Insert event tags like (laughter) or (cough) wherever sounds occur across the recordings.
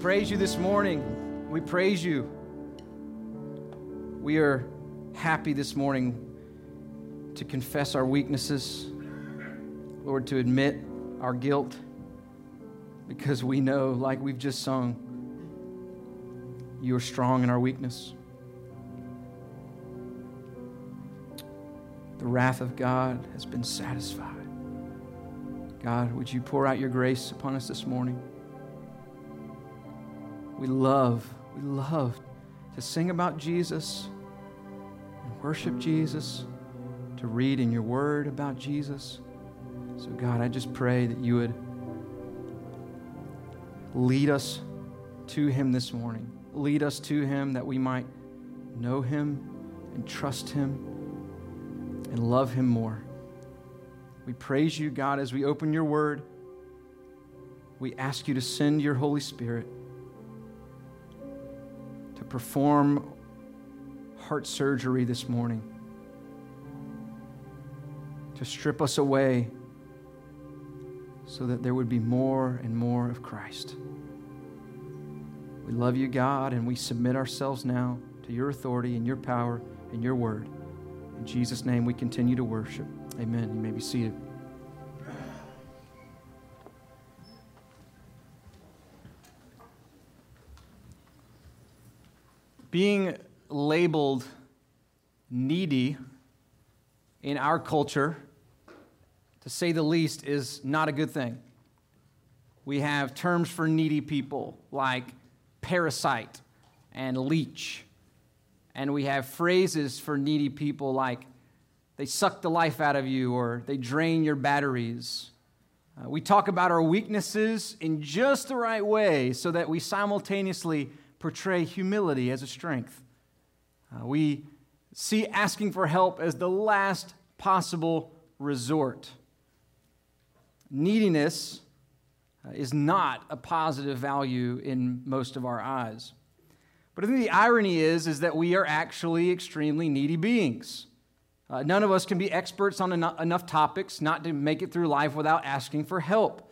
Praise you this morning. We praise you. We are happy this morning to confess our weaknesses, Lord, to admit our guilt, because we know, like we've just sung, you are strong in our weakness. The wrath of God has been satisfied. God, would you pour out your grace upon us this morning? We love, we love to sing about Jesus and worship Jesus, to read in your word about Jesus. So, God, I just pray that you would lead us to him this morning. Lead us to him that we might know him and trust him and love him more. We praise you, God, as we open your word. We ask you to send your Holy Spirit perform heart surgery this morning, to strip us away so that there would be more and more of Christ. We love you, God, and we submit ourselves now to your authority and your power and your word. In Jesus' name, we continue to worship. Amen. You may be seated. Being labeled needy in our culture, to say the least, is not a good thing. We have terms for needy people like parasite and leech. And we have phrases for needy people like they suck the life out of you or they drain your batteries. Uh, we talk about our weaknesses in just the right way so that we simultaneously portray humility as a strength. Uh, we see asking for help as the last possible resort. Neediness uh, is not a positive value in most of our eyes. But I think the irony is, is that we are actually extremely needy beings. Uh, none of us can be experts on en- enough topics not to make it through life without asking for help.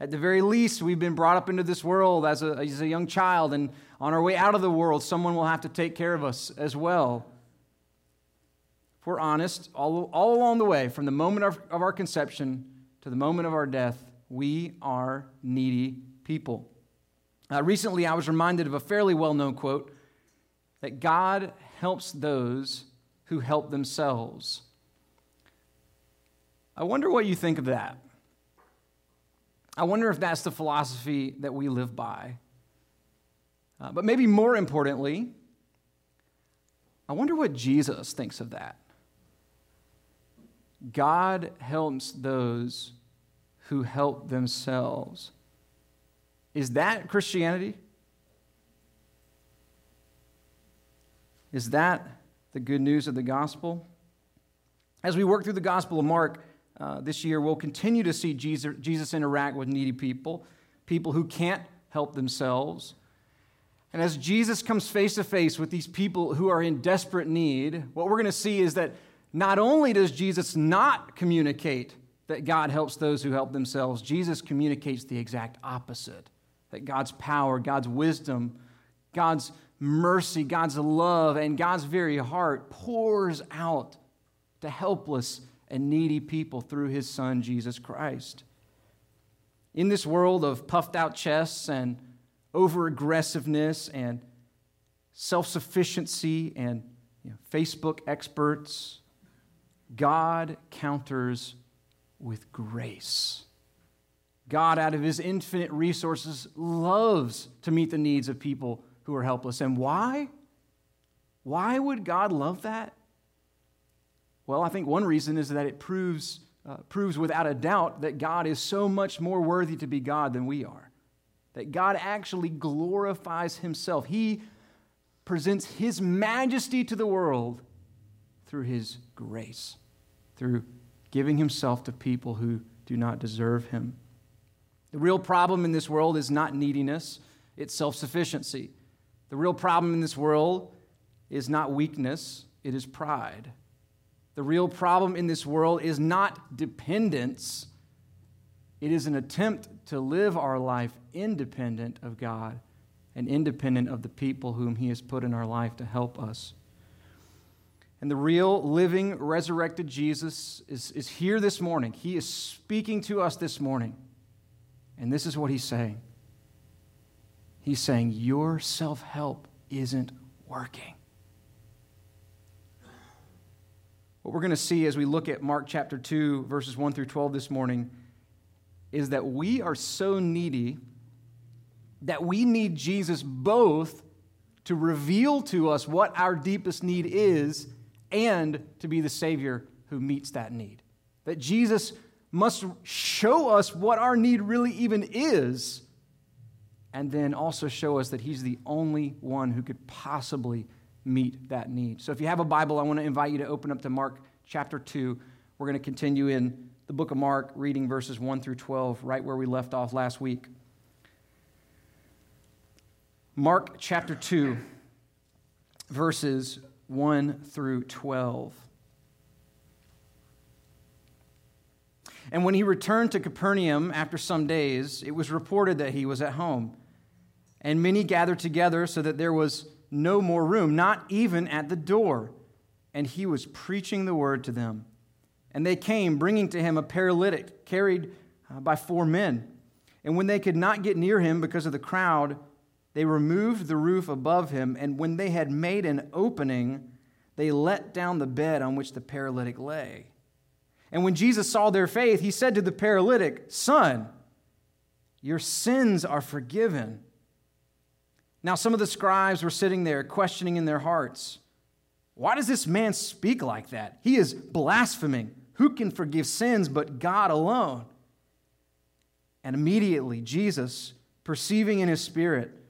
At the very least, we've been brought up into this world as a, as a young child, and on our way out of the world, someone will have to take care of us as well. If we're honest, all, all along the way, from the moment of, of our conception to the moment of our death, we are needy people. Uh, recently, I was reminded of a fairly well known quote that God helps those who help themselves. I wonder what you think of that. I wonder if that's the philosophy that we live by. Uh, but maybe more importantly, I wonder what Jesus thinks of that. God helps those who help themselves. Is that Christianity? Is that the good news of the gospel? As we work through the Gospel of Mark, uh, this year, we'll continue to see Jesus, Jesus interact with needy people, people who can't help themselves. And as Jesus comes face to face with these people who are in desperate need, what we're going to see is that not only does Jesus not communicate that God helps those who help themselves, Jesus communicates the exact opposite that God's power, God's wisdom, God's mercy, God's love, and God's very heart pours out to helpless and needy people through his son, Jesus Christ. In this world of puffed out chests and over aggressiveness and self sufficiency and you know, Facebook experts, God counters with grace. God, out of his infinite resources, loves to meet the needs of people who are helpless. And why? Why would God love that? Well, I think one reason is that it proves, uh, proves without a doubt that God is so much more worthy to be God than we are. That God actually glorifies himself. He presents his majesty to the world through his grace, through giving himself to people who do not deserve him. The real problem in this world is not neediness, it's self sufficiency. The real problem in this world is not weakness, it is pride. The real problem in this world is not dependence, It is an attempt to live our life independent of God and independent of the people whom He has put in our life to help us. And the real, living, resurrected Jesus is, is here this morning. He is speaking to us this morning. And this is what He's saying He's saying, Your self help isn't working. What we're going to see as we look at Mark chapter 2, verses 1 through 12 this morning is that we are so needy that we need Jesus both to reveal to us what our deepest need is and to be the Savior who meets that need. That Jesus must show us what our need really even is, and then also show us that He's the only one who could possibly meet that need. So if you have a Bible, I want to invite you to open up to Mark chapter 2. We're going to continue in the book of Mark, reading verses 1 through 12, right where we left off last week. Mark chapter 2, verses 1 through 12. And when he returned to Capernaum after some days, it was reported that he was at home. And many gathered together so that there was no more room, not even at the door. And he was preaching the word to them. And they came, bringing to him a paralytic carried uh, by four men. And when they could not get near him because of the crowd, they removed the roof above him. And when they had made an opening, they let down the bed on which the paralytic lay. And when Jesus saw their faith, he said to the paralytic, Son, your sins are forgiven. Now, some of the scribes were sitting there, questioning in their hearts, Why does this man speak like that? He is blaspheming. Who can forgive sins but God alone? And immediately Jesus, perceiving in his spirit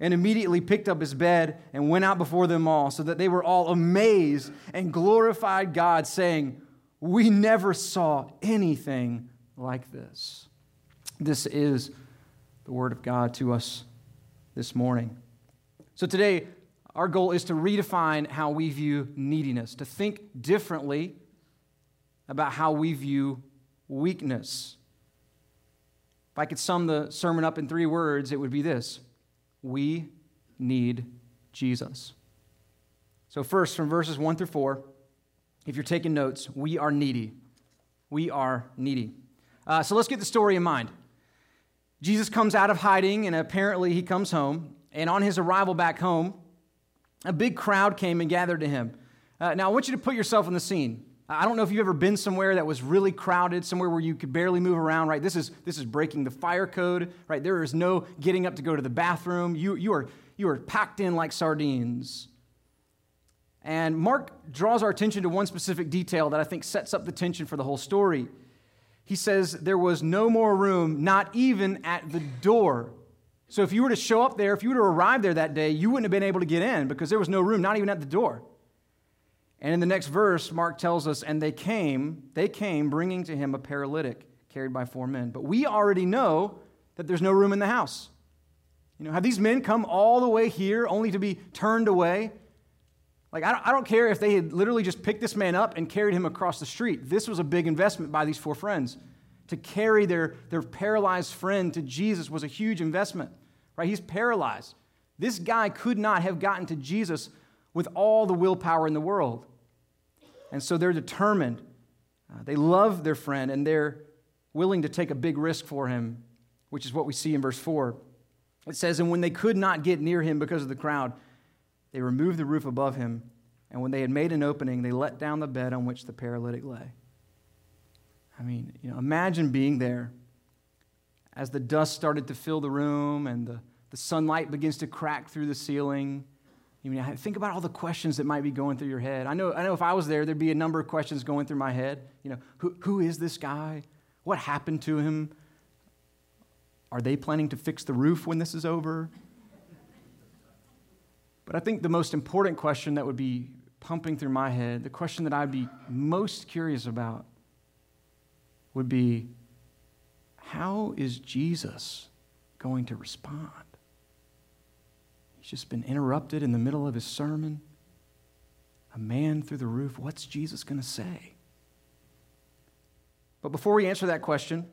and immediately picked up his bed and went out before them all, so that they were all amazed and glorified God, saying, We never saw anything like this. This is the word of God to us this morning. So today, our goal is to redefine how we view neediness, to think differently about how we view weakness. If I could sum the sermon up in three words, it would be this We need Jesus. So, first, from verses 1 through 4, if you're taking notes, we are needy. We are needy. Uh, so, let's get the story in mind. Jesus comes out of hiding, and apparently he comes home. And on his arrival back home, a big crowd came and gathered to him. Uh, now, I want you to put yourself in the scene. I don't know if you've ever been somewhere that was really crowded, somewhere where you could barely move around, right? This is, this is breaking the fire code, right? There is no getting up to go to the bathroom. You, you, are, you are packed in like sardines. And Mark draws our attention to one specific detail that I think sets up the tension for the whole story. He says there was no more room, not even at the door. So if you were to show up there, if you were to arrive there that day, you wouldn't have been able to get in because there was no room, not even at the door. And in the next verse, Mark tells us, and they came, they came bringing to him a paralytic carried by four men. But we already know that there's no room in the house. You know, have these men come all the way here only to be turned away? Like, I don't, care if they had literally just picked this man up and carried him across the street. This was a big investment by these four friends. To carry their, their paralyzed friend to Jesus was a huge investment, right? He's paralyzed. This guy could not have gotten to Jesus with all the willpower in the world. And so they're determined. Uh, they love their friend and they're willing to take a big risk for him, which is what we see in verse 4. It says, And when they could not get near him because of the crowd, they removed the roof above him. And when they had made an opening, they let down the bed on which the paralytic lay. I mean, you know, imagine being there as the dust started to fill the room and the, the sunlight begins to crack through the ceiling I mean, think about all the questions that might be going through your head. I know, I know if I was there, there'd be a number of questions going through my head. You know, who, who is this guy? What happened to him? Are they planning to fix the roof when this is over? But I think the most important question that would be pumping through my head, the question that I'd be most curious about, would be how is Jesus going to respond? Just been interrupted in the middle of his sermon. A man through the roof. What's Jesus going to say? But before we answer that question,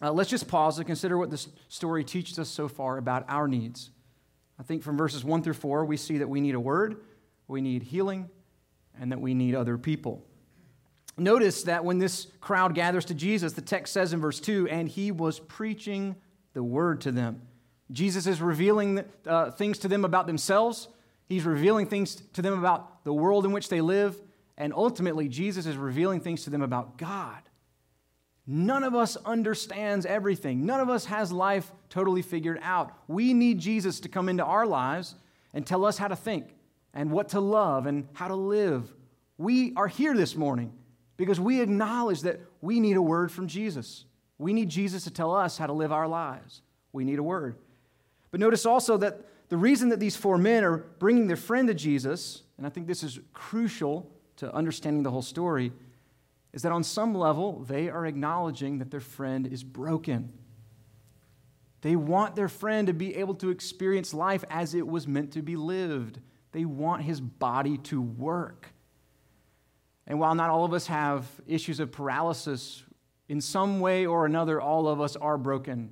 uh, let's just pause and consider what this story teaches us so far about our needs. I think from verses 1 through 4, we see that we need a word, we need healing, and that we need other people. Notice that when this crowd gathers to Jesus, the text says in verse 2, and he was preaching the word to them. Jesus is revealing uh, things to them about themselves, he's revealing things to them about the world in which they live, and ultimately, Jesus is revealing things to them about God. None of us understands everything. None of us has life totally figured out. We need Jesus to come into our lives and tell us how to think and what to love and how to live. We are here this morning because we acknowledge that we need a word from Jesus. We need Jesus to tell us how to live our lives. We need a word. But notice also that the reason that these four men are bringing their friend to Jesus, and I think this is crucial to understanding the whole story, is that on some level, they are acknowledging that their friend is broken. They want their friend to be able to experience life as it was meant to be lived. They want his body to work. And while not all of us have issues of paralysis, in some way or another, all of us are broken.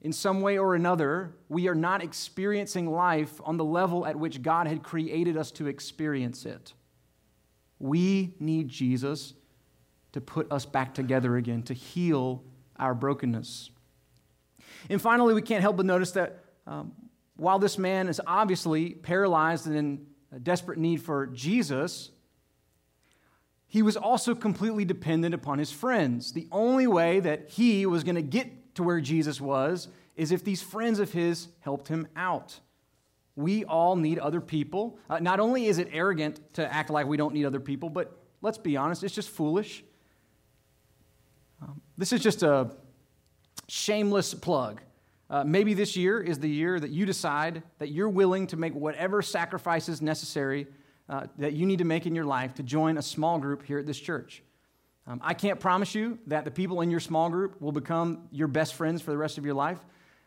In some way or another, we are not experiencing life on the level at which God had created us to experience it. We need Jesus to put us back together again, to heal our brokenness. And finally, we can't help but notice that um, while this man is obviously paralyzed and in desperate need for Jesus, he was also completely dependent upon his friends. The only way that he was going to get to where Jesus was is if these friends of his helped him out. We all need other people. Uh, not only is it arrogant to act like we don't need other people, but let's be honest, it's just foolish. Um, this is just a shameless plug. Uh, maybe this year is the year that you decide that you're willing to make whatever sacrifices necessary uh, that you need to make in your life to join a small group here at this church. Um, I can't promise you that the people in your small group will become your best friends for the rest of your life.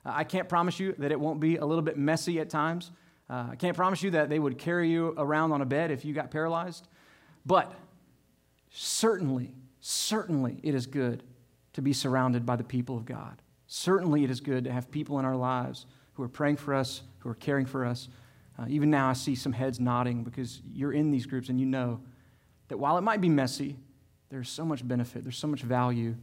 Uh, I can't promise you that it won't be a little bit messy at times. Uh, I can't promise you that they would carry you around on a bed if you got paralyzed. But certainly, certainly it is good to be surrounded by the people of God. Certainly it is good to have people in our lives who are praying for us, who are caring for us. Uh, even now, I see some heads nodding because you're in these groups and you know that while it might be messy, there's so much benefit, there's so much value.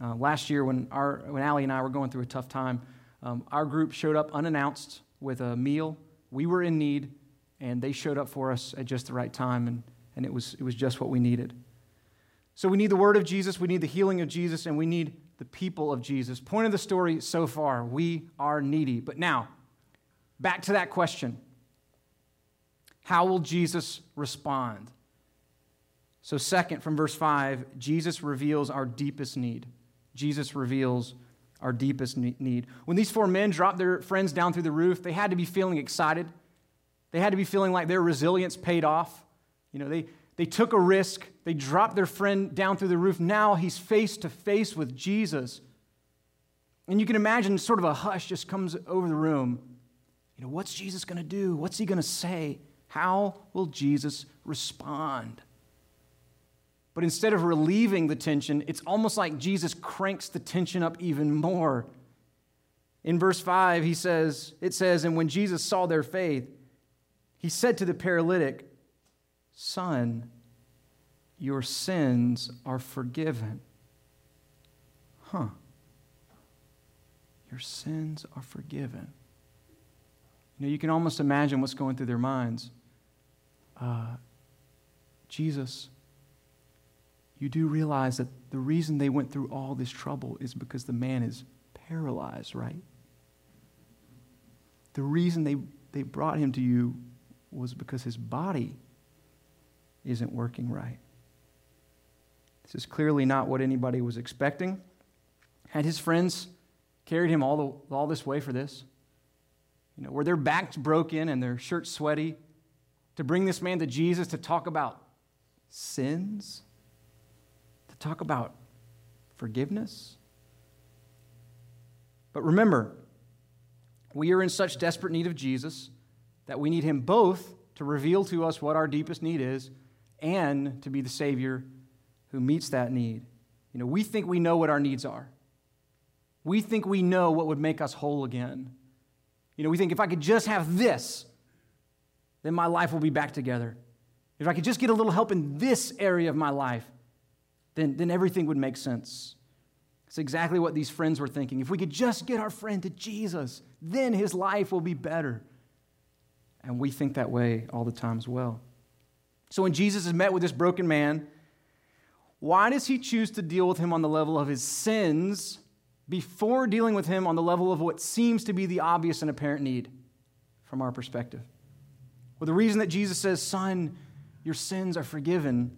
Uh, last year, when, our, when Allie and I were going through a tough time, um, our group showed up unannounced with a meal. We were in need, and they showed up for us at just the right time, and, and it, was, it was just what we needed. So we need the word of Jesus, we need the healing of Jesus, and we need the people of Jesus. Point of the story so far we are needy. But now, back to that question How will Jesus respond? So, second, from verse 5, Jesus reveals our deepest need. Jesus reveals our deepest need. When these four men dropped their friends down through the roof, they had to be feeling excited. They had to be feeling like their resilience paid off. You know, they, they took a risk. They dropped their friend down through the roof. Now he's face to face with Jesus. And you can imagine sort of a hush just comes over the room. You know, what's Jesus going to do? What's he going to say? How will Jesus respond? But instead of relieving the tension, it's almost like Jesus cranks the tension up even more. In verse 5, he says, it says, And when Jesus saw their faith, he said to the paralytic, Son, your sins are forgiven. Huh. Your sins are forgiven. You know, you can almost imagine what's going through their minds. Uh, Jesus, you do realize that the reason they went through all this trouble is because the man is paralyzed, right? The reason they, they brought him to you was because his body isn't working right. This is clearly not what anybody was expecting. Had his friends carried him all, the, all this way for this? You know, were their backs broken and their shirts sweaty to bring this man to Jesus to talk about sins? Talk about forgiveness? But remember, we are in such desperate need of Jesus that we need him both to reveal to us what our deepest need is and to be the Savior who meets that need. You know, we think we know what our needs are. We think we know what would make us whole again. You know, we think if I could just have this, then my life will be back together. If I could just get a little help in this area of my life, then, then everything would make sense. It's exactly what these friends were thinking. If we could just get our friend to Jesus, then his life will be better. And we think that way all the time as well. So when Jesus is met with this broken man, why does he choose to deal with him on the level of his sins before dealing with him on the level of what seems to be the obvious and apparent need from our perspective? Well, the reason that Jesus says, Son, your sins are forgiven,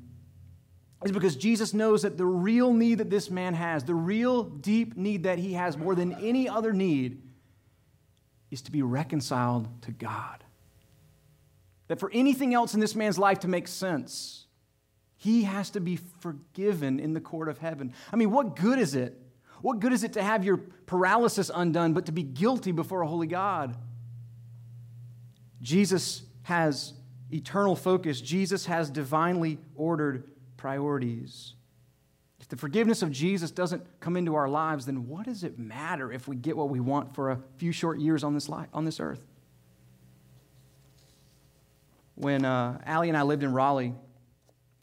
is because Jesus knows that the real need that this man has, the real deep need that he has more than any other need, is to be reconciled to God. That for anything else in this man's life to make sense, he has to be forgiven in the court of heaven. I mean, what good is it? What good is it to have your paralysis undone, but to be guilty before a holy God? Jesus has eternal focus, Jesus has divinely ordered priorities. If the forgiveness of Jesus doesn't come into our lives, then what does it matter if we get what we want for a few short years on this, life, on this earth? When uh, Allie and I lived in Raleigh,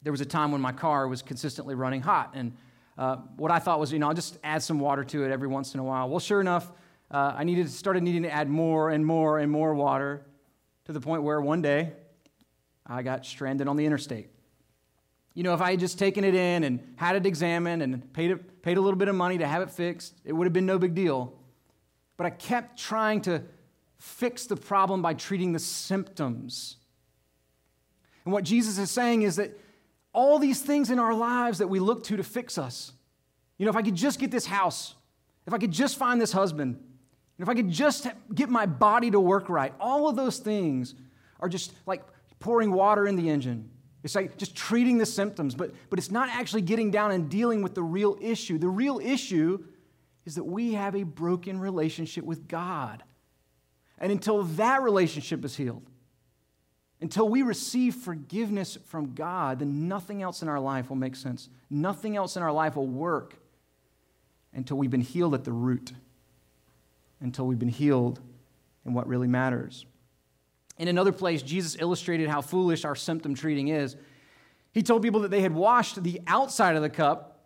there was a time when my car was consistently running hot. And uh, what I thought was, you know, I'll just add some water to it every once in a while. Well, sure enough, uh, I needed, started needing to add more and more and more water to the point where one day I got stranded on the interstate. You know, if I had just taken it in and had it examined and paid, it, paid a little bit of money to have it fixed, it would have been no big deal. But I kept trying to fix the problem by treating the symptoms. And what Jesus is saying is that all these things in our lives that we look to to fix us, you know, if I could just get this house, if I could just find this husband, if I could just get my body to work right, all of those things are just like pouring water in the engine. It's like just treating the symptoms, but, but it's not actually getting down and dealing with the real issue. The real issue is that we have a broken relationship with God. And until that relationship is healed, until we receive forgiveness from God, then nothing else in our life will make sense. Nothing else in our life will work until we've been healed at the root, until we've been healed in what really matters. In another place, Jesus illustrated how foolish our symptom treating is. He told people that they had washed the outside of the cup,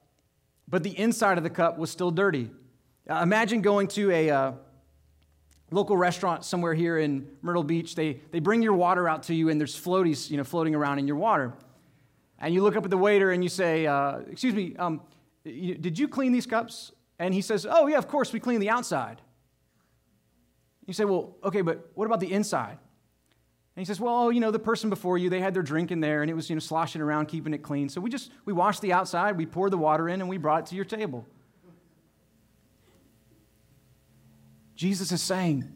but the inside of the cup was still dirty. Uh, imagine going to a uh, local restaurant somewhere here in Myrtle Beach. They, they bring your water out to you, and there's floaties you know, floating around in your water. And you look up at the waiter and you say, uh, Excuse me, um, did you clean these cups? And he says, Oh, yeah, of course, we clean the outside. You say, Well, okay, but what about the inside? And he says, well, you know, the person before you, they had their drink in there and it was, you know, sloshing around, keeping it clean. So we just, we washed the outside, we poured the water in, and we brought it to your table. Jesus is saying,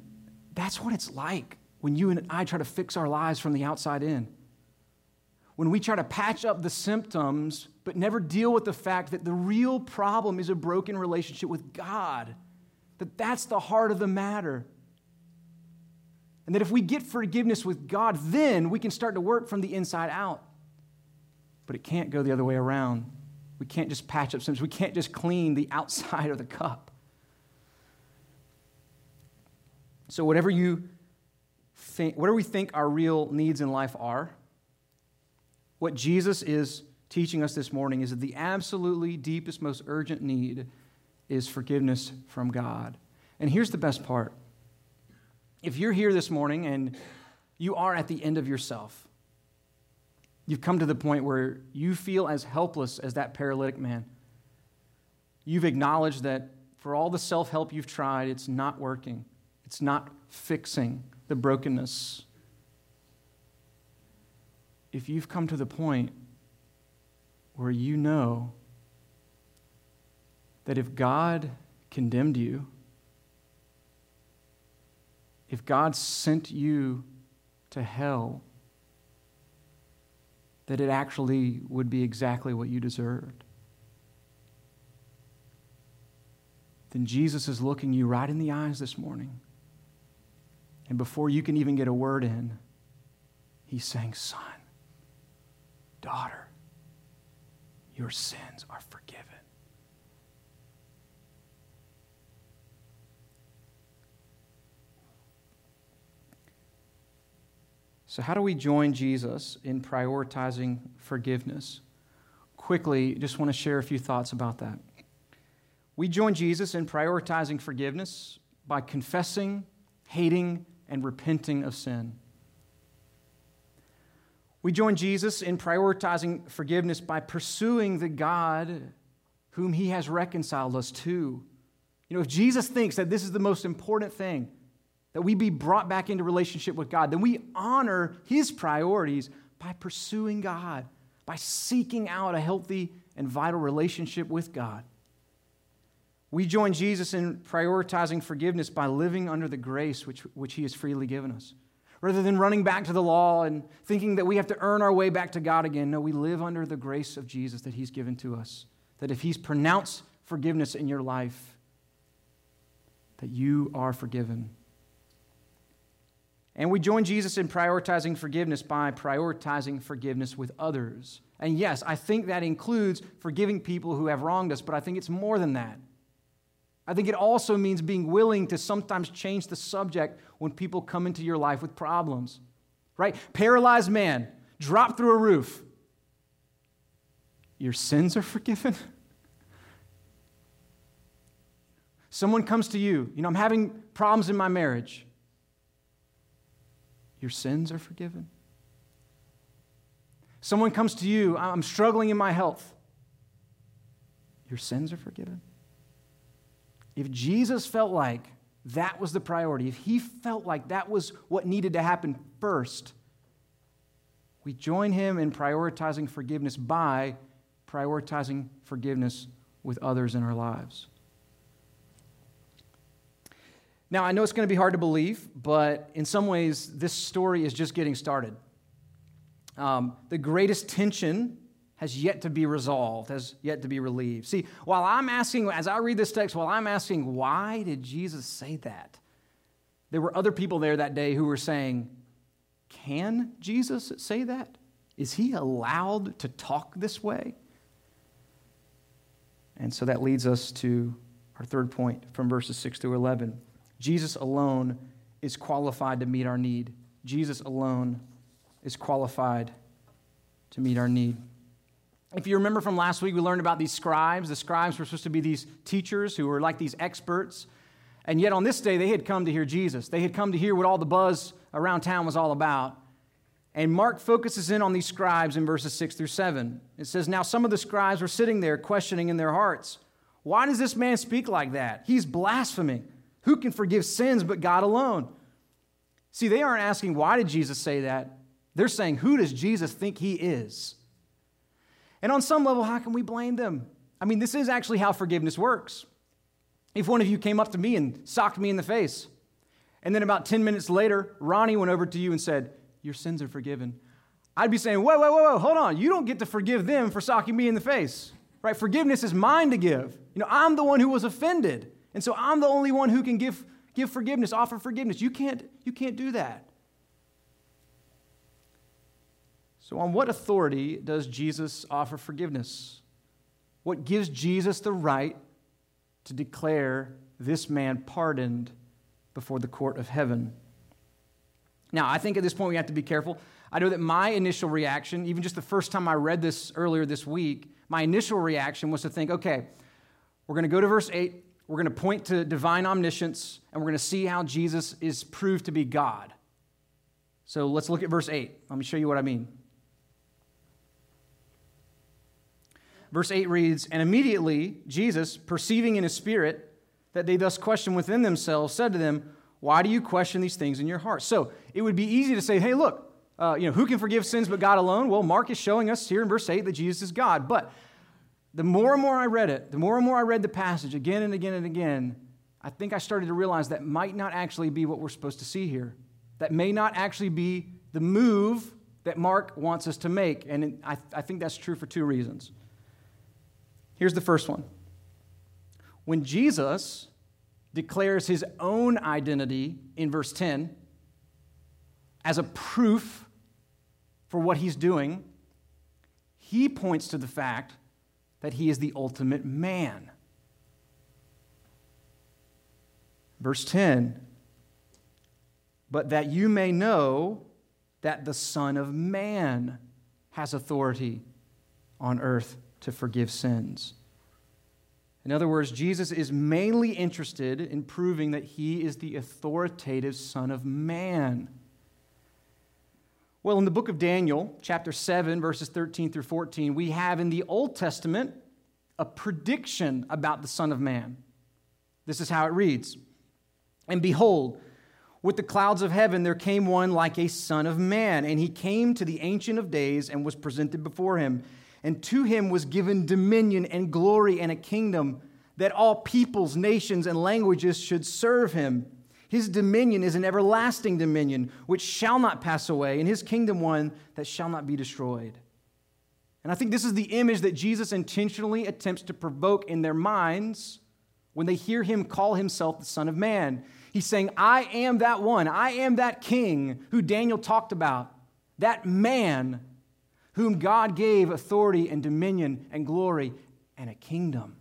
that's what it's like when you and I try to fix our lives from the outside in. When we try to patch up the symptoms, but never deal with the fact that the real problem is a broken relationship with God. That that's the heart of the matter. And that if we get forgiveness with God, then we can start to work from the inside out. But it can't go the other way around. We can't just patch up symptoms. We can't just clean the outside of the cup. So, whatever you think, whatever we think our real needs in life are, what Jesus is teaching us this morning is that the absolutely deepest, most urgent need is forgiveness from God. And here's the best part if you're here this morning and you are at the end of yourself, you've come to the point where you feel as helpless as that paralytic man. You've acknowledged that for all the self help you've tried, it's not working, it's not fixing the brokenness. If you've come to the point where you know that if God condemned you, if God sent you to hell, that it actually would be exactly what you deserved. Then Jesus is looking you right in the eyes this morning. And before you can even get a word in, he's saying, Son, daughter, your sins are forgiven. So, how do we join Jesus in prioritizing forgiveness? Quickly, just want to share a few thoughts about that. We join Jesus in prioritizing forgiveness by confessing, hating, and repenting of sin. We join Jesus in prioritizing forgiveness by pursuing the God whom he has reconciled us to. You know, if Jesus thinks that this is the most important thing, that we be brought back into relationship with God, then we honor his priorities by pursuing God, by seeking out a healthy and vital relationship with God. We join Jesus in prioritizing forgiveness by living under the grace which, which he has freely given us. Rather than running back to the law and thinking that we have to earn our way back to God again, no, we live under the grace of Jesus that he's given to us. That if he's pronounced forgiveness in your life, that you are forgiven. And we join Jesus in prioritizing forgiveness by prioritizing forgiveness with others. And yes, I think that includes forgiving people who have wronged us, but I think it's more than that. I think it also means being willing to sometimes change the subject when people come into your life with problems. Right? Paralyzed man, drop through a roof. Your sins are forgiven. (laughs) Someone comes to you, you know, I'm having problems in my marriage. Your sins are forgiven. Someone comes to you, I'm struggling in my health. Your sins are forgiven. If Jesus felt like that was the priority, if he felt like that was what needed to happen first, we join him in prioritizing forgiveness by prioritizing forgiveness with others in our lives. Now, I know it's going to be hard to believe, but in some ways, this story is just getting started. Um, the greatest tension has yet to be resolved, has yet to be relieved. See, while I'm asking, as I read this text, while I'm asking, why did Jesus say that? There were other people there that day who were saying, can Jesus say that? Is he allowed to talk this way? And so that leads us to our third point from verses 6 through 11. Jesus alone is qualified to meet our need. Jesus alone is qualified to meet our need. If you remember from last week, we learned about these scribes. The scribes were supposed to be these teachers who were like these experts. And yet on this day, they had come to hear Jesus. They had come to hear what all the buzz around town was all about. And Mark focuses in on these scribes in verses 6 through 7. It says, Now some of the scribes were sitting there questioning in their hearts, Why does this man speak like that? He's blaspheming. Who can forgive sins but God alone? See, they aren't asking, why did Jesus say that? They're saying, who does Jesus think he is? And on some level, how can we blame them? I mean, this is actually how forgiveness works. If one of you came up to me and socked me in the face, and then about 10 minutes later, Ronnie went over to you and said, Your sins are forgiven. I'd be saying, Whoa, whoa, whoa, whoa, hold on. You don't get to forgive them for socking me in the face, right? Forgiveness is mine to give. You know, I'm the one who was offended. And so I'm the only one who can give, give forgiveness, offer forgiveness. You can't, you can't do that. So, on what authority does Jesus offer forgiveness? What gives Jesus the right to declare this man pardoned before the court of heaven? Now, I think at this point we have to be careful. I know that my initial reaction, even just the first time I read this earlier this week, my initial reaction was to think, okay, we're going to go to verse 8. We're going to point to divine omniscience, and we're going to see how Jesus is proved to be God. So let's look at verse 8. Let me show you what I mean. Verse 8 reads And immediately Jesus, perceiving in his spirit that they thus questioned within themselves, said to them, Why do you question these things in your heart? So it would be easy to say, Hey, look, uh, you know, who can forgive sins but God alone? Well, Mark is showing us here in verse 8 that Jesus is God. But the more and more I read it, the more and more I read the passage again and again and again, I think I started to realize that might not actually be what we're supposed to see here. That may not actually be the move that Mark wants us to make. And I, I think that's true for two reasons. Here's the first one when Jesus declares his own identity in verse 10 as a proof for what he's doing, he points to the fact that he is the ultimate man. Verse 10 But that you may know that the Son of Man has authority on earth to forgive sins. In other words, Jesus is mainly interested in proving that he is the authoritative Son of Man. Well, in the book of Daniel, chapter 7, verses 13 through 14, we have in the Old Testament a prediction about the Son of Man. This is how it reads And behold, with the clouds of heaven there came one like a Son of Man, and he came to the Ancient of Days and was presented before him. And to him was given dominion and glory and a kingdom that all peoples, nations, and languages should serve him. His dominion is an everlasting dominion which shall not pass away, and his kingdom one that shall not be destroyed. And I think this is the image that Jesus intentionally attempts to provoke in their minds when they hear him call himself the Son of Man. He's saying, I am that one. I am that king who Daniel talked about, that man whom God gave authority and dominion and glory and a kingdom.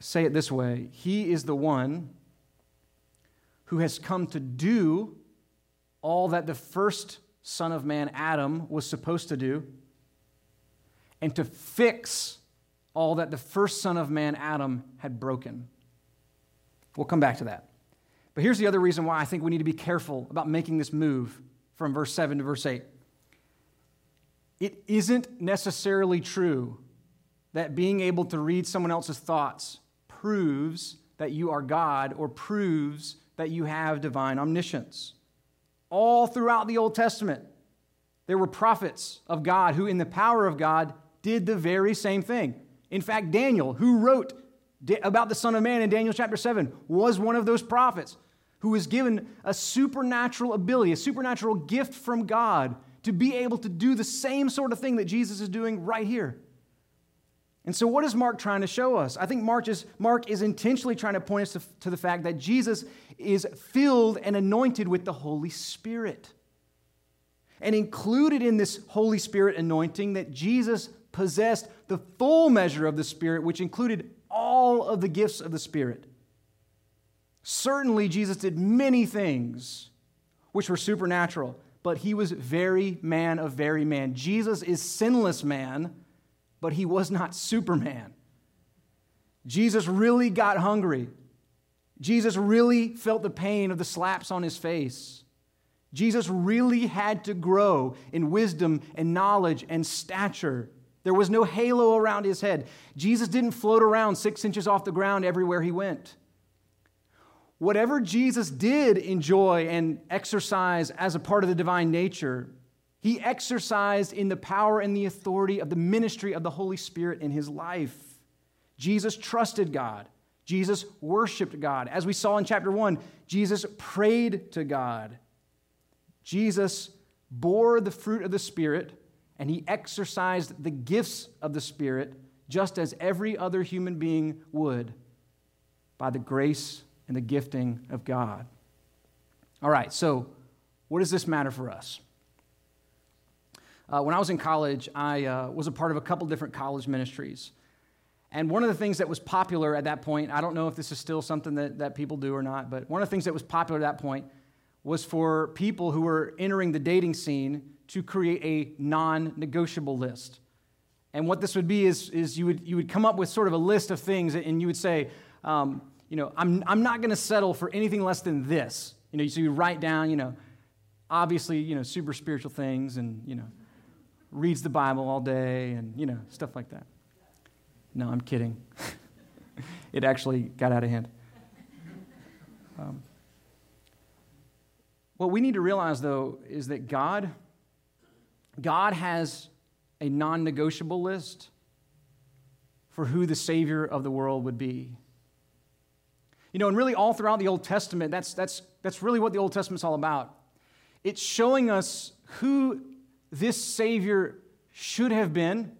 Say it this way He is the one who has come to do all that the first Son of Man, Adam, was supposed to do, and to fix all that the first Son of Man, Adam, had broken. We'll come back to that. But here's the other reason why I think we need to be careful about making this move from verse 7 to verse 8. It isn't necessarily true that being able to read someone else's thoughts proves that you are God or proves that you have divine omniscience. All throughout the Old Testament, there were prophets of God who, in the power of God, did the very same thing. In fact, Daniel, who wrote about the Son of Man in Daniel chapter 7, was one of those prophets who was given a supernatural ability, a supernatural gift from God to be able to do the same sort of thing that Jesus is doing right here. And so, what is Mark trying to show us? I think Mark is, Mark is intentionally trying to point us to, to the fact that Jesus is filled and anointed with the Holy Spirit. And included in this Holy Spirit anointing, that Jesus possessed the full measure of the Spirit, which included all of the gifts of the Spirit. Certainly, Jesus did many things which were supernatural, but he was very man of very man. Jesus is sinless man but he was not Superman. Jesus really got hungry. Jesus really felt the pain of the slaps on his face. Jesus really had to grow in wisdom and knowledge and stature. There was no halo around his head. Jesus didn't float around six inches off the ground everywhere he went. Whatever Jesus did enjoy and exercise as a part of the divine nature, he exercised in the power and the authority of the ministry of the Holy Spirit in his life. Jesus trusted God. Jesus worshiped God. As we saw in chapter 1, Jesus prayed to God. Jesus bore the fruit of the Spirit and he exercised the gifts of the Spirit just as every other human being would by the grace and the gifting of God. All right, so what does this matter for us? Uh, when I was in college, I uh, was a part of a couple different college ministries. And one of the things that was popular at that point, I don't know if this is still something that, that people do or not, but one of the things that was popular at that point was for people who were entering the dating scene to create a non negotiable list. And what this would be is, is you, would, you would come up with sort of a list of things and you would say, um, you know, I'm, I'm not going to settle for anything less than this. You know, so you write down, you know, obviously, you know, super spiritual things and, you know, reads the Bible all day and, you know, stuff like that. No, I'm kidding. (laughs) it actually got out of hand. Um, what we need to realize, though, is that God, God has a non negotiable list for for who the Savior of the world would be. You know, and really all throughout the Old Testament, that's, that's, that's really what the Old Testament's all about. It's showing us who this Savior should have been,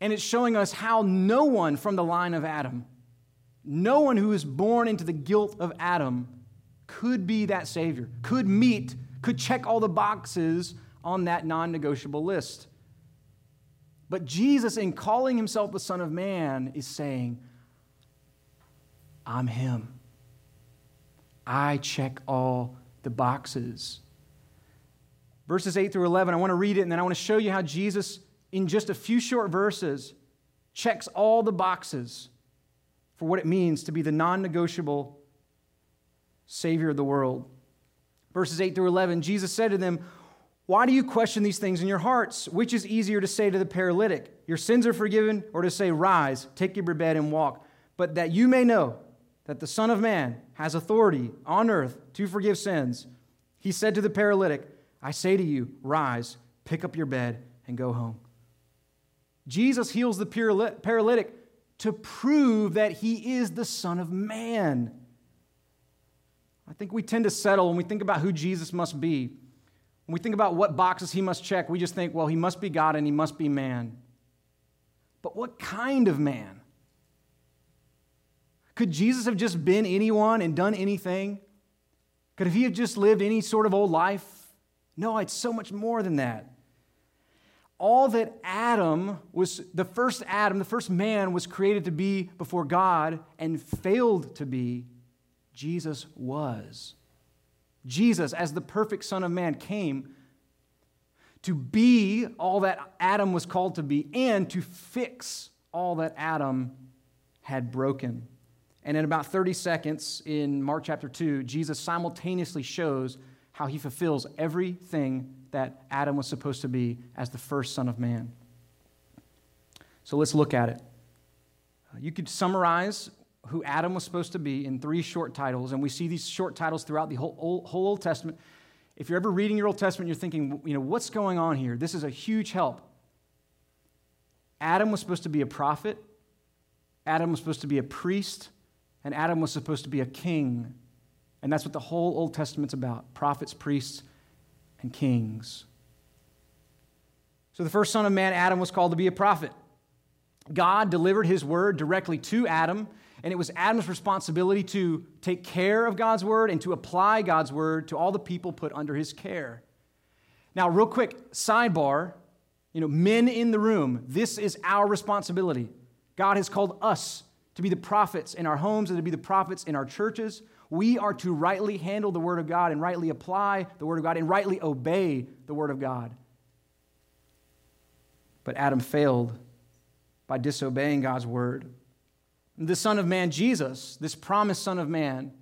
and it's showing us how no one from the line of Adam, no one who is born into the guilt of Adam, could be that Savior, could meet, could check all the boxes on that non negotiable list. But Jesus, in calling himself the Son of Man, is saying, I'm Him. I check all the boxes. Verses 8 through 11, I want to read it and then I want to show you how Jesus, in just a few short verses, checks all the boxes for what it means to be the non negotiable Savior of the world. Verses 8 through 11, Jesus said to them, Why do you question these things in your hearts? Which is easier to say to the paralytic, Your sins are forgiven, or to say, Rise, take your bed and walk? But that you may know that the Son of Man has authority on earth to forgive sins, he said to the paralytic, I say to you, rise, pick up your bed, and go home. Jesus heals the paralytic to prove that he is the Son of Man. I think we tend to settle when we think about who Jesus must be. When we think about what boxes he must check, we just think, well, he must be God and he must be man. But what kind of man? Could Jesus have just been anyone and done anything? Could he have just lived any sort of old life? No, it's so much more than that. All that Adam was, the first Adam, the first man was created to be before God and failed to be, Jesus was. Jesus, as the perfect Son of Man, came to be all that Adam was called to be and to fix all that Adam had broken. And in about 30 seconds in Mark chapter 2, Jesus simultaneously shows how he fulfills everything that Adam was supposed to be as the first Son of Man. So let's look at it. Uh, you could summarize who Adam was supposed to be in three short titles, and we see these short titles throughout the whole whole Old Testament. If you're ever reading your Old Testament, you're thinking, you know, what's going on here? This is a huge help. Adam was supposed to be a prophet, Adam was supposed to be a priest, and Adam was supposed to be a king. And that's what the whole Old Testament's about prophets, priests, and kings. So the first son of man, Adam, was called to be a prophet. God delivered his word directly to Adam, and it was Adam's responsibility to take care of God's word and to apply God's word to all the people put under his care. Now, real quick sidebar you know, men in the room, this is our responsibility. God has called us to be the prophets in our homes and to be the prophets in our churches. We are to rightly handle the Word of God and rightly apply the Word of God and rightly obey the Word of God. But Adam failed by disobeying God's Word. The Son of Man, Jesus, this promised Son of Man,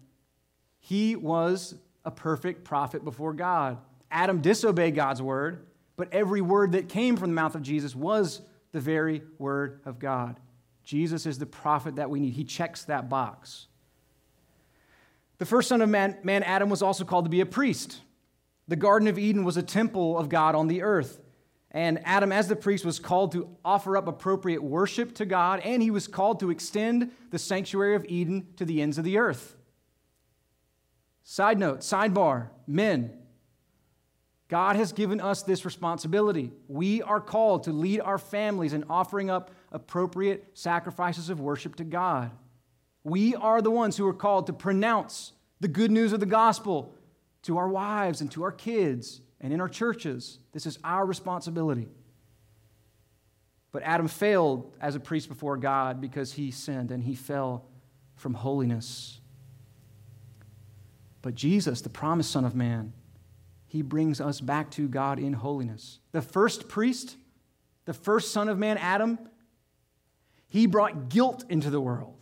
he was a perfect prophet before God. Adam disobeyed God's Word, but every word that came from the mouth of Jesus was the very Word of God. Jesus is the prophet that we need. He checks that box. The first son of man, man, Adam, was also called to be a priest. The Garden of Eden was a temple of God on the earth. And Adam, as the priest, was called to offer up appropriate worship to God, and he was called to extend the sanctuary of Eden to the ends of the earth. Side note, sidebar, men, God has given us this responsibility. We are called to lead our families in offering up appropriate sacrifices of worship to God. We are the ones who are called to pronounce the good news of the gospel to our wives and to our kids and in our churches. This is our responsibility. But Adam failed as a priest before God because he sinned and he fell from holiness. But Jesus, the promised Son of Man, he brings us back to God in holiness. The first priest, the first son of man, Adam, he brought guilt into the world.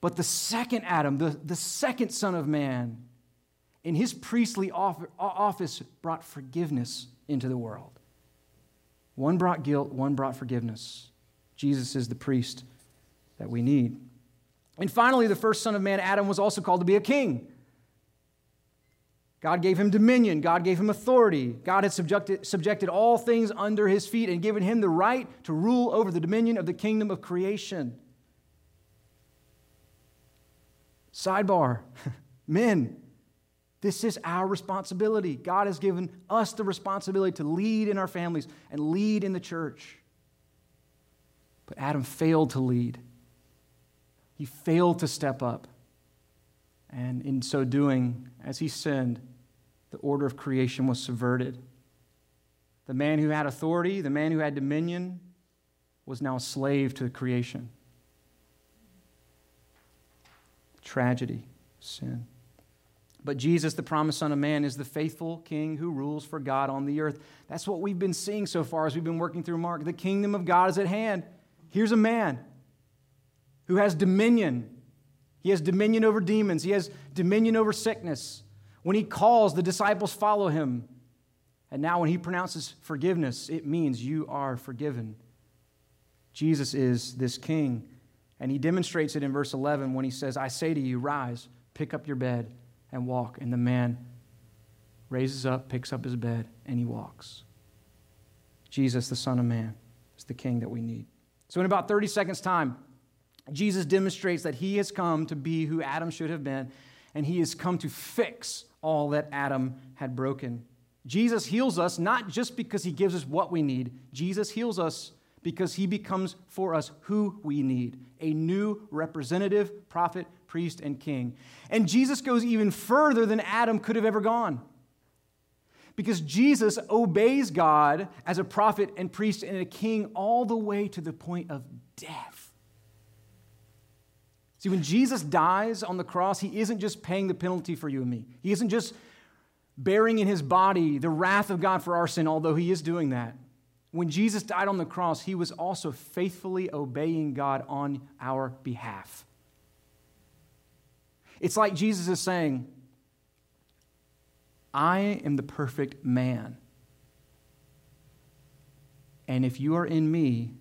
But the second Adam, the, the second son of man, in his priestly office brought forgiveness into the world. One brought guilt, one brought forgiveness. Jesus is the priest that we need. And finally, the first son of man, Adam, was also called to be a king. God gave him dominion. God gave him authority. God had subjected, subjected all things under his feet and given him the right to rule over the dominion of the kingdom of creation. Sidebar (laughs) Men, this is our responsibility. God has given us the responsibility to lead in our families and lead in the church. But Adam failed to lead, he failed to step up. And in so doing, as he sinned, the order of creation was subverted. The man who had authority, the man who had dominion, was now a slave to the creation. Tragedy, sin. But Jesus, the promised Son of Man, is the faithful King who rules for God on the earth. That's what we've been seeing so far as we've been working through Mark. The kingdom of God is at hand. Here's a man who has dominion. He has dominion over demons, he has dominion over sickness. When he calls, the disciples follow him. And now, when he pronounces forgiveness, it means you are forgiven. Jesus is this king. And he demonstrates it in verse 11 when he says, I say to you, rise, pick up your bed and walk. And the man raises up, picks up his bed, and he walks. Jesus, the Son of Man, is the king that we need. So, in about 30 seconds' time, Jesus demonstrates that he has come to be who Adam should have been, and he has come to fix all that Adam had broken. Jesus heals us not just because he gives us what we need, Jesus heals us because he becomes for us who we need a new representative, prophet, priest, and king. And Jesus goes even further than Adam could have ever gone. Because Jesus obeys God as a prophet and priest and a king all the way to the point of death. See, when Jesus dies on the cross, he isn't just paying the penalty for you and me. He isn't just bearing in his body the wrath of God for our sin, although he is doing that. When Jesus died on the cross, he was also faithfully obeying God on our behalf. It's like Jesus is saying, I am the perfect man. And if you are in me,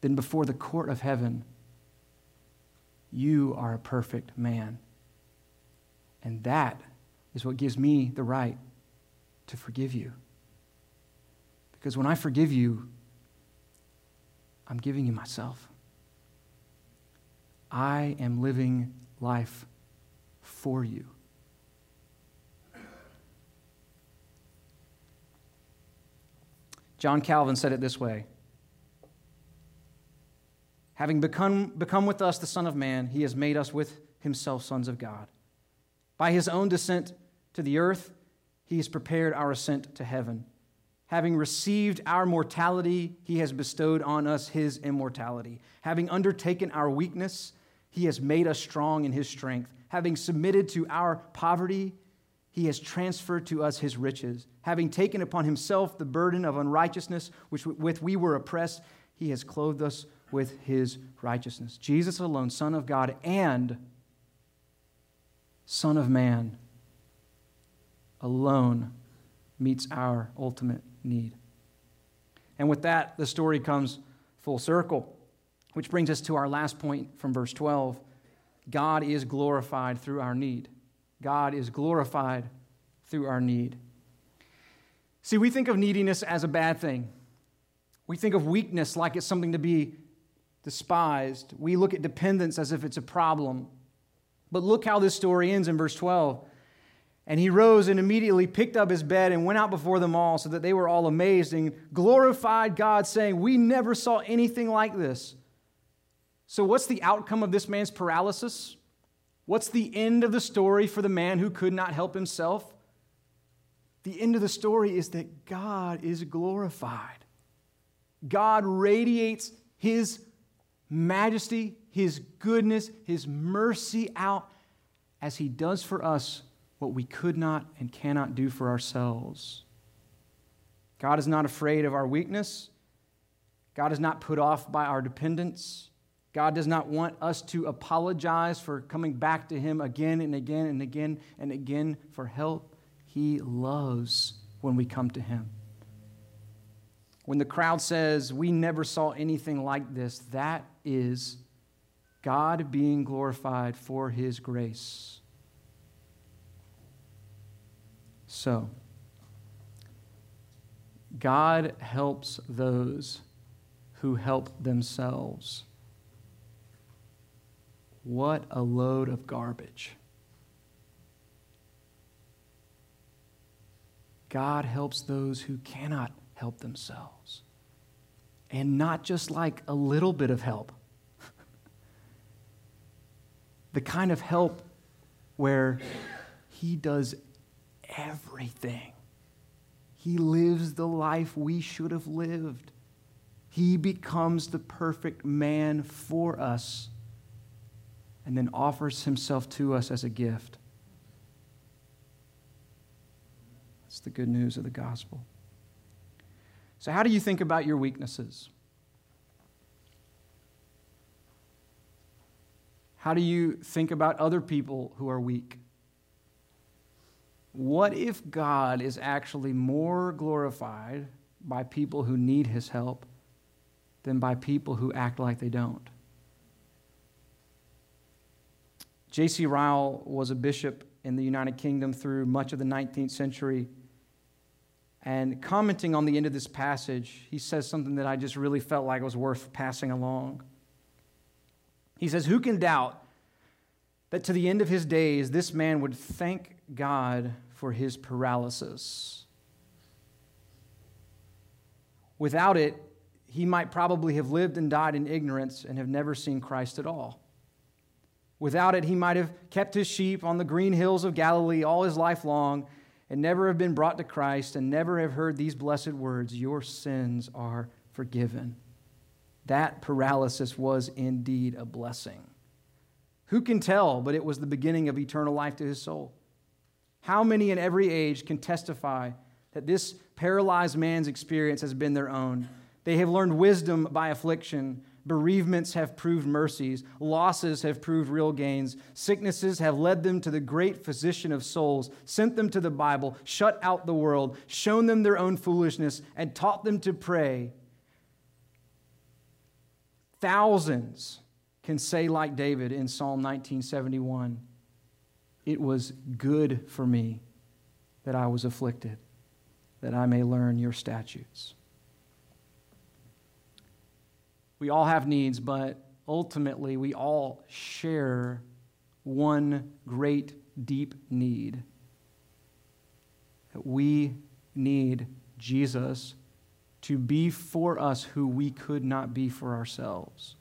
then before the court of heaven, you are a perfect man. And that is what gives me the right to forgive you. Because when I forgive you, I'm giving you myself. I am living life for you. John Calvin said it this way Having become, become with us the Son of Man, he has made us with himself sons of God. By his own descent to the earth, he has prepared our ascent to heaven. Having received our mortality, he has bestowed on us his immortality. Having undertaken our weakness, he has made us strong in his strength. Having submitted to our poverty, he has transferred to us his riches. Having taken upon himself the burden of unrighteousness which with we were oppressed, he has clothed us with his righteousness. Jesus alone, Son of God and Son of Man, alone meets our ultimate need. And with that, the story comes full circle. Which brings us to our last point from verse 12 God is glorified through our need. God is glorified through our need. See, we think of neediness as a bad thing. We think of weakness like it's something to be despised. We look at dependence as if it's a problem. But look how this story ends in verse 12. And he rose and immediately picked up his bed and went out before them all, so that they were all amazed and glorified God, saying, We never saw anything like this. So, what's the outcome of this man's paralysis? What's the end of the story for the man who could not help himself? The end of the story is that God is glorified. God radiates his majesty, his goodness, his mercy out as he does for us what we could not and cannot do for ourselves. God is not afraid of our weakness. God is not put off by our dependence. God does not want us to apologize for coming back to Him again and again and again and again for help. He loves when we come to Him. When the crowd says, We never saw anything like this, that is God being glorified for His grace. So, God helps those who help themselves. What a load of garbage. God helps those who cannot help themselves. And not just like a little bit of help, (laughs) the kind of help where He does everything. He lives the life we should have lived. He becomes the perfect man for us and then offers himself to us as a gift. That's the good news of the gospel. So, how do you think about your weaknesses? How do you think about other people who are weak? What if God is actually more glorified by people who need his help than by people who act like they don't? J.C. Ryle was a bishop in the United Kingdom through much of the 19th century. And commenting on the end of this passage, he says something that I just really felt like was worth passing along. He says, Who can doubt that to the end of his days, this man would thank God for his paralysis? Without it, he might probably have lived and died in ignorance and have never seen Christ at all. Without it, he might have kept his sheep on the green hills of Galilee all his life long and never have been brought to Christ and never have heard these blessed words Your sins are forgiven. That paralysis was indeed a blessing. Who can tell, but it was the beginning of eternal life to his soul? How many in every age can testify that this paralyzed man's experience has been their own? They have learned wisdom by affliction Bereavements have proved mercies. Losses have proved real gains. Sicknesses have led them to the great physician of souls, sent them to the Bible, shut out the world, shown them their own foolishness, and taught them to pray. Thousands can say, like David in Psalm 1971, It was good for me that I was afflicted, that I may learn your statutes. We all have needs, but ultimately we all share one great, deep need. That we need Jesus to be for us who we could not be for ourselves.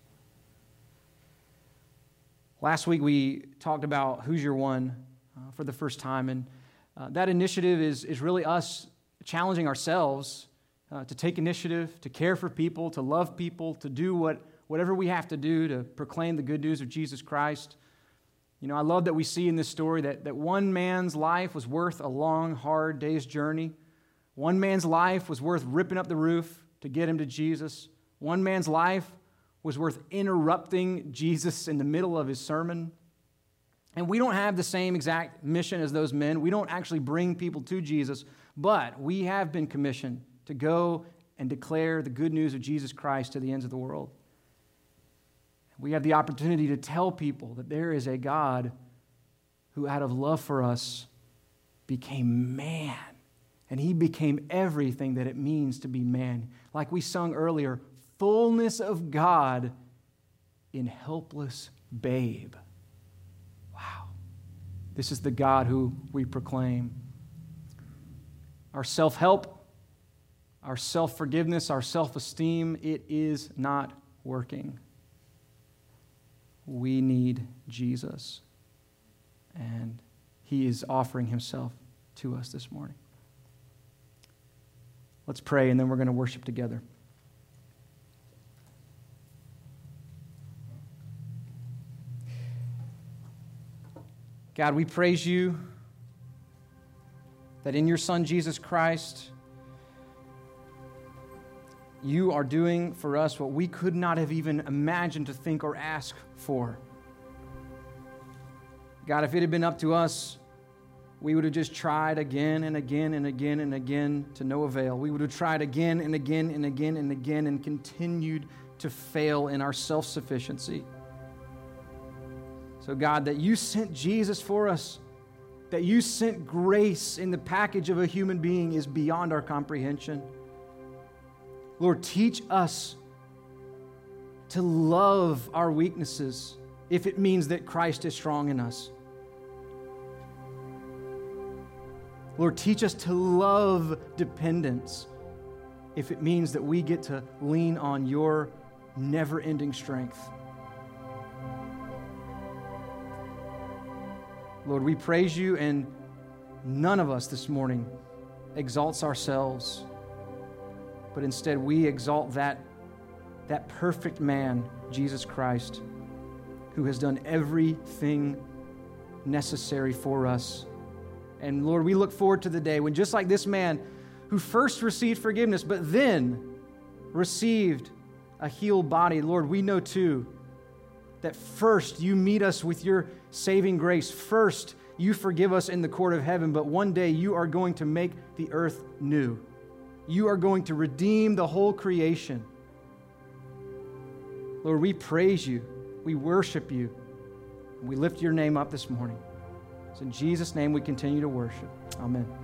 Last week we talked about Who's Your One uh, for the first time, and uh, that initiative is, is really us challenging ourselves uh, to take initiative, to care for people, to love people, to do what, whatever we have to do to proclaim the good news of Jesus Christ. You know, I love that we see in this story that, that one man's life was worth a long, hard day's journey. One man's life was worth ripping up the roof to get him to Jesus. One man's life was worth interrupting Jesus in the middle of his sermon. And we don't have the same exact mission as those men. We don't actually bring people to Jesus, but we have been commissioned to go and declare the good news of Jesus Christ to the ends of the world. We have the opportunity to tell people that there is a God who, out of love for us, became man. And he became everything that it means to be man. Like we sung earlier, fullness of God in helpless babe. Wow. This is the God who we proclaim. Our self help our self forgiveness, our self esteem, it is not working. We need Jesus. And he is offering himself to us this morning. Let's pray, and then we're going to worship together. God, we praise you that in your Son, Jesus Christ, you are doing for us what we could not have even imagined to think or ask for. God, if it had been up to us, we would have just tried again and again and again and again to no avail. We would have tried again and again and again and again and continued to fail in our self sufficiency. So, God, that you sent Jesus for us that you sent grace in the package of a human being is beyond our comprehension. Lord, teach us to love our weaknesses if it means that Christ is strong in us. Lord, teach us to love dependence if it means that we get to lean on your never ending strength. Lord, we praise you, and none of us this morning exalts ourselves, but instead we exalt that, that perfect man, Jesus Christ, who has done everything necessary for us. And Lord, we look forward to the day when, just like this man who first received forgiveness, but then received a healed body, Lord, we know too that first you meet us with your saving grace. First, you forgive us in the court of heaven, but one day you are going to make the earth new. You are going to redeem the whole creation. Lord, we praise you. We worship you. We lift your name up this morning. It's in Jesus' name we continue to worship. Amen.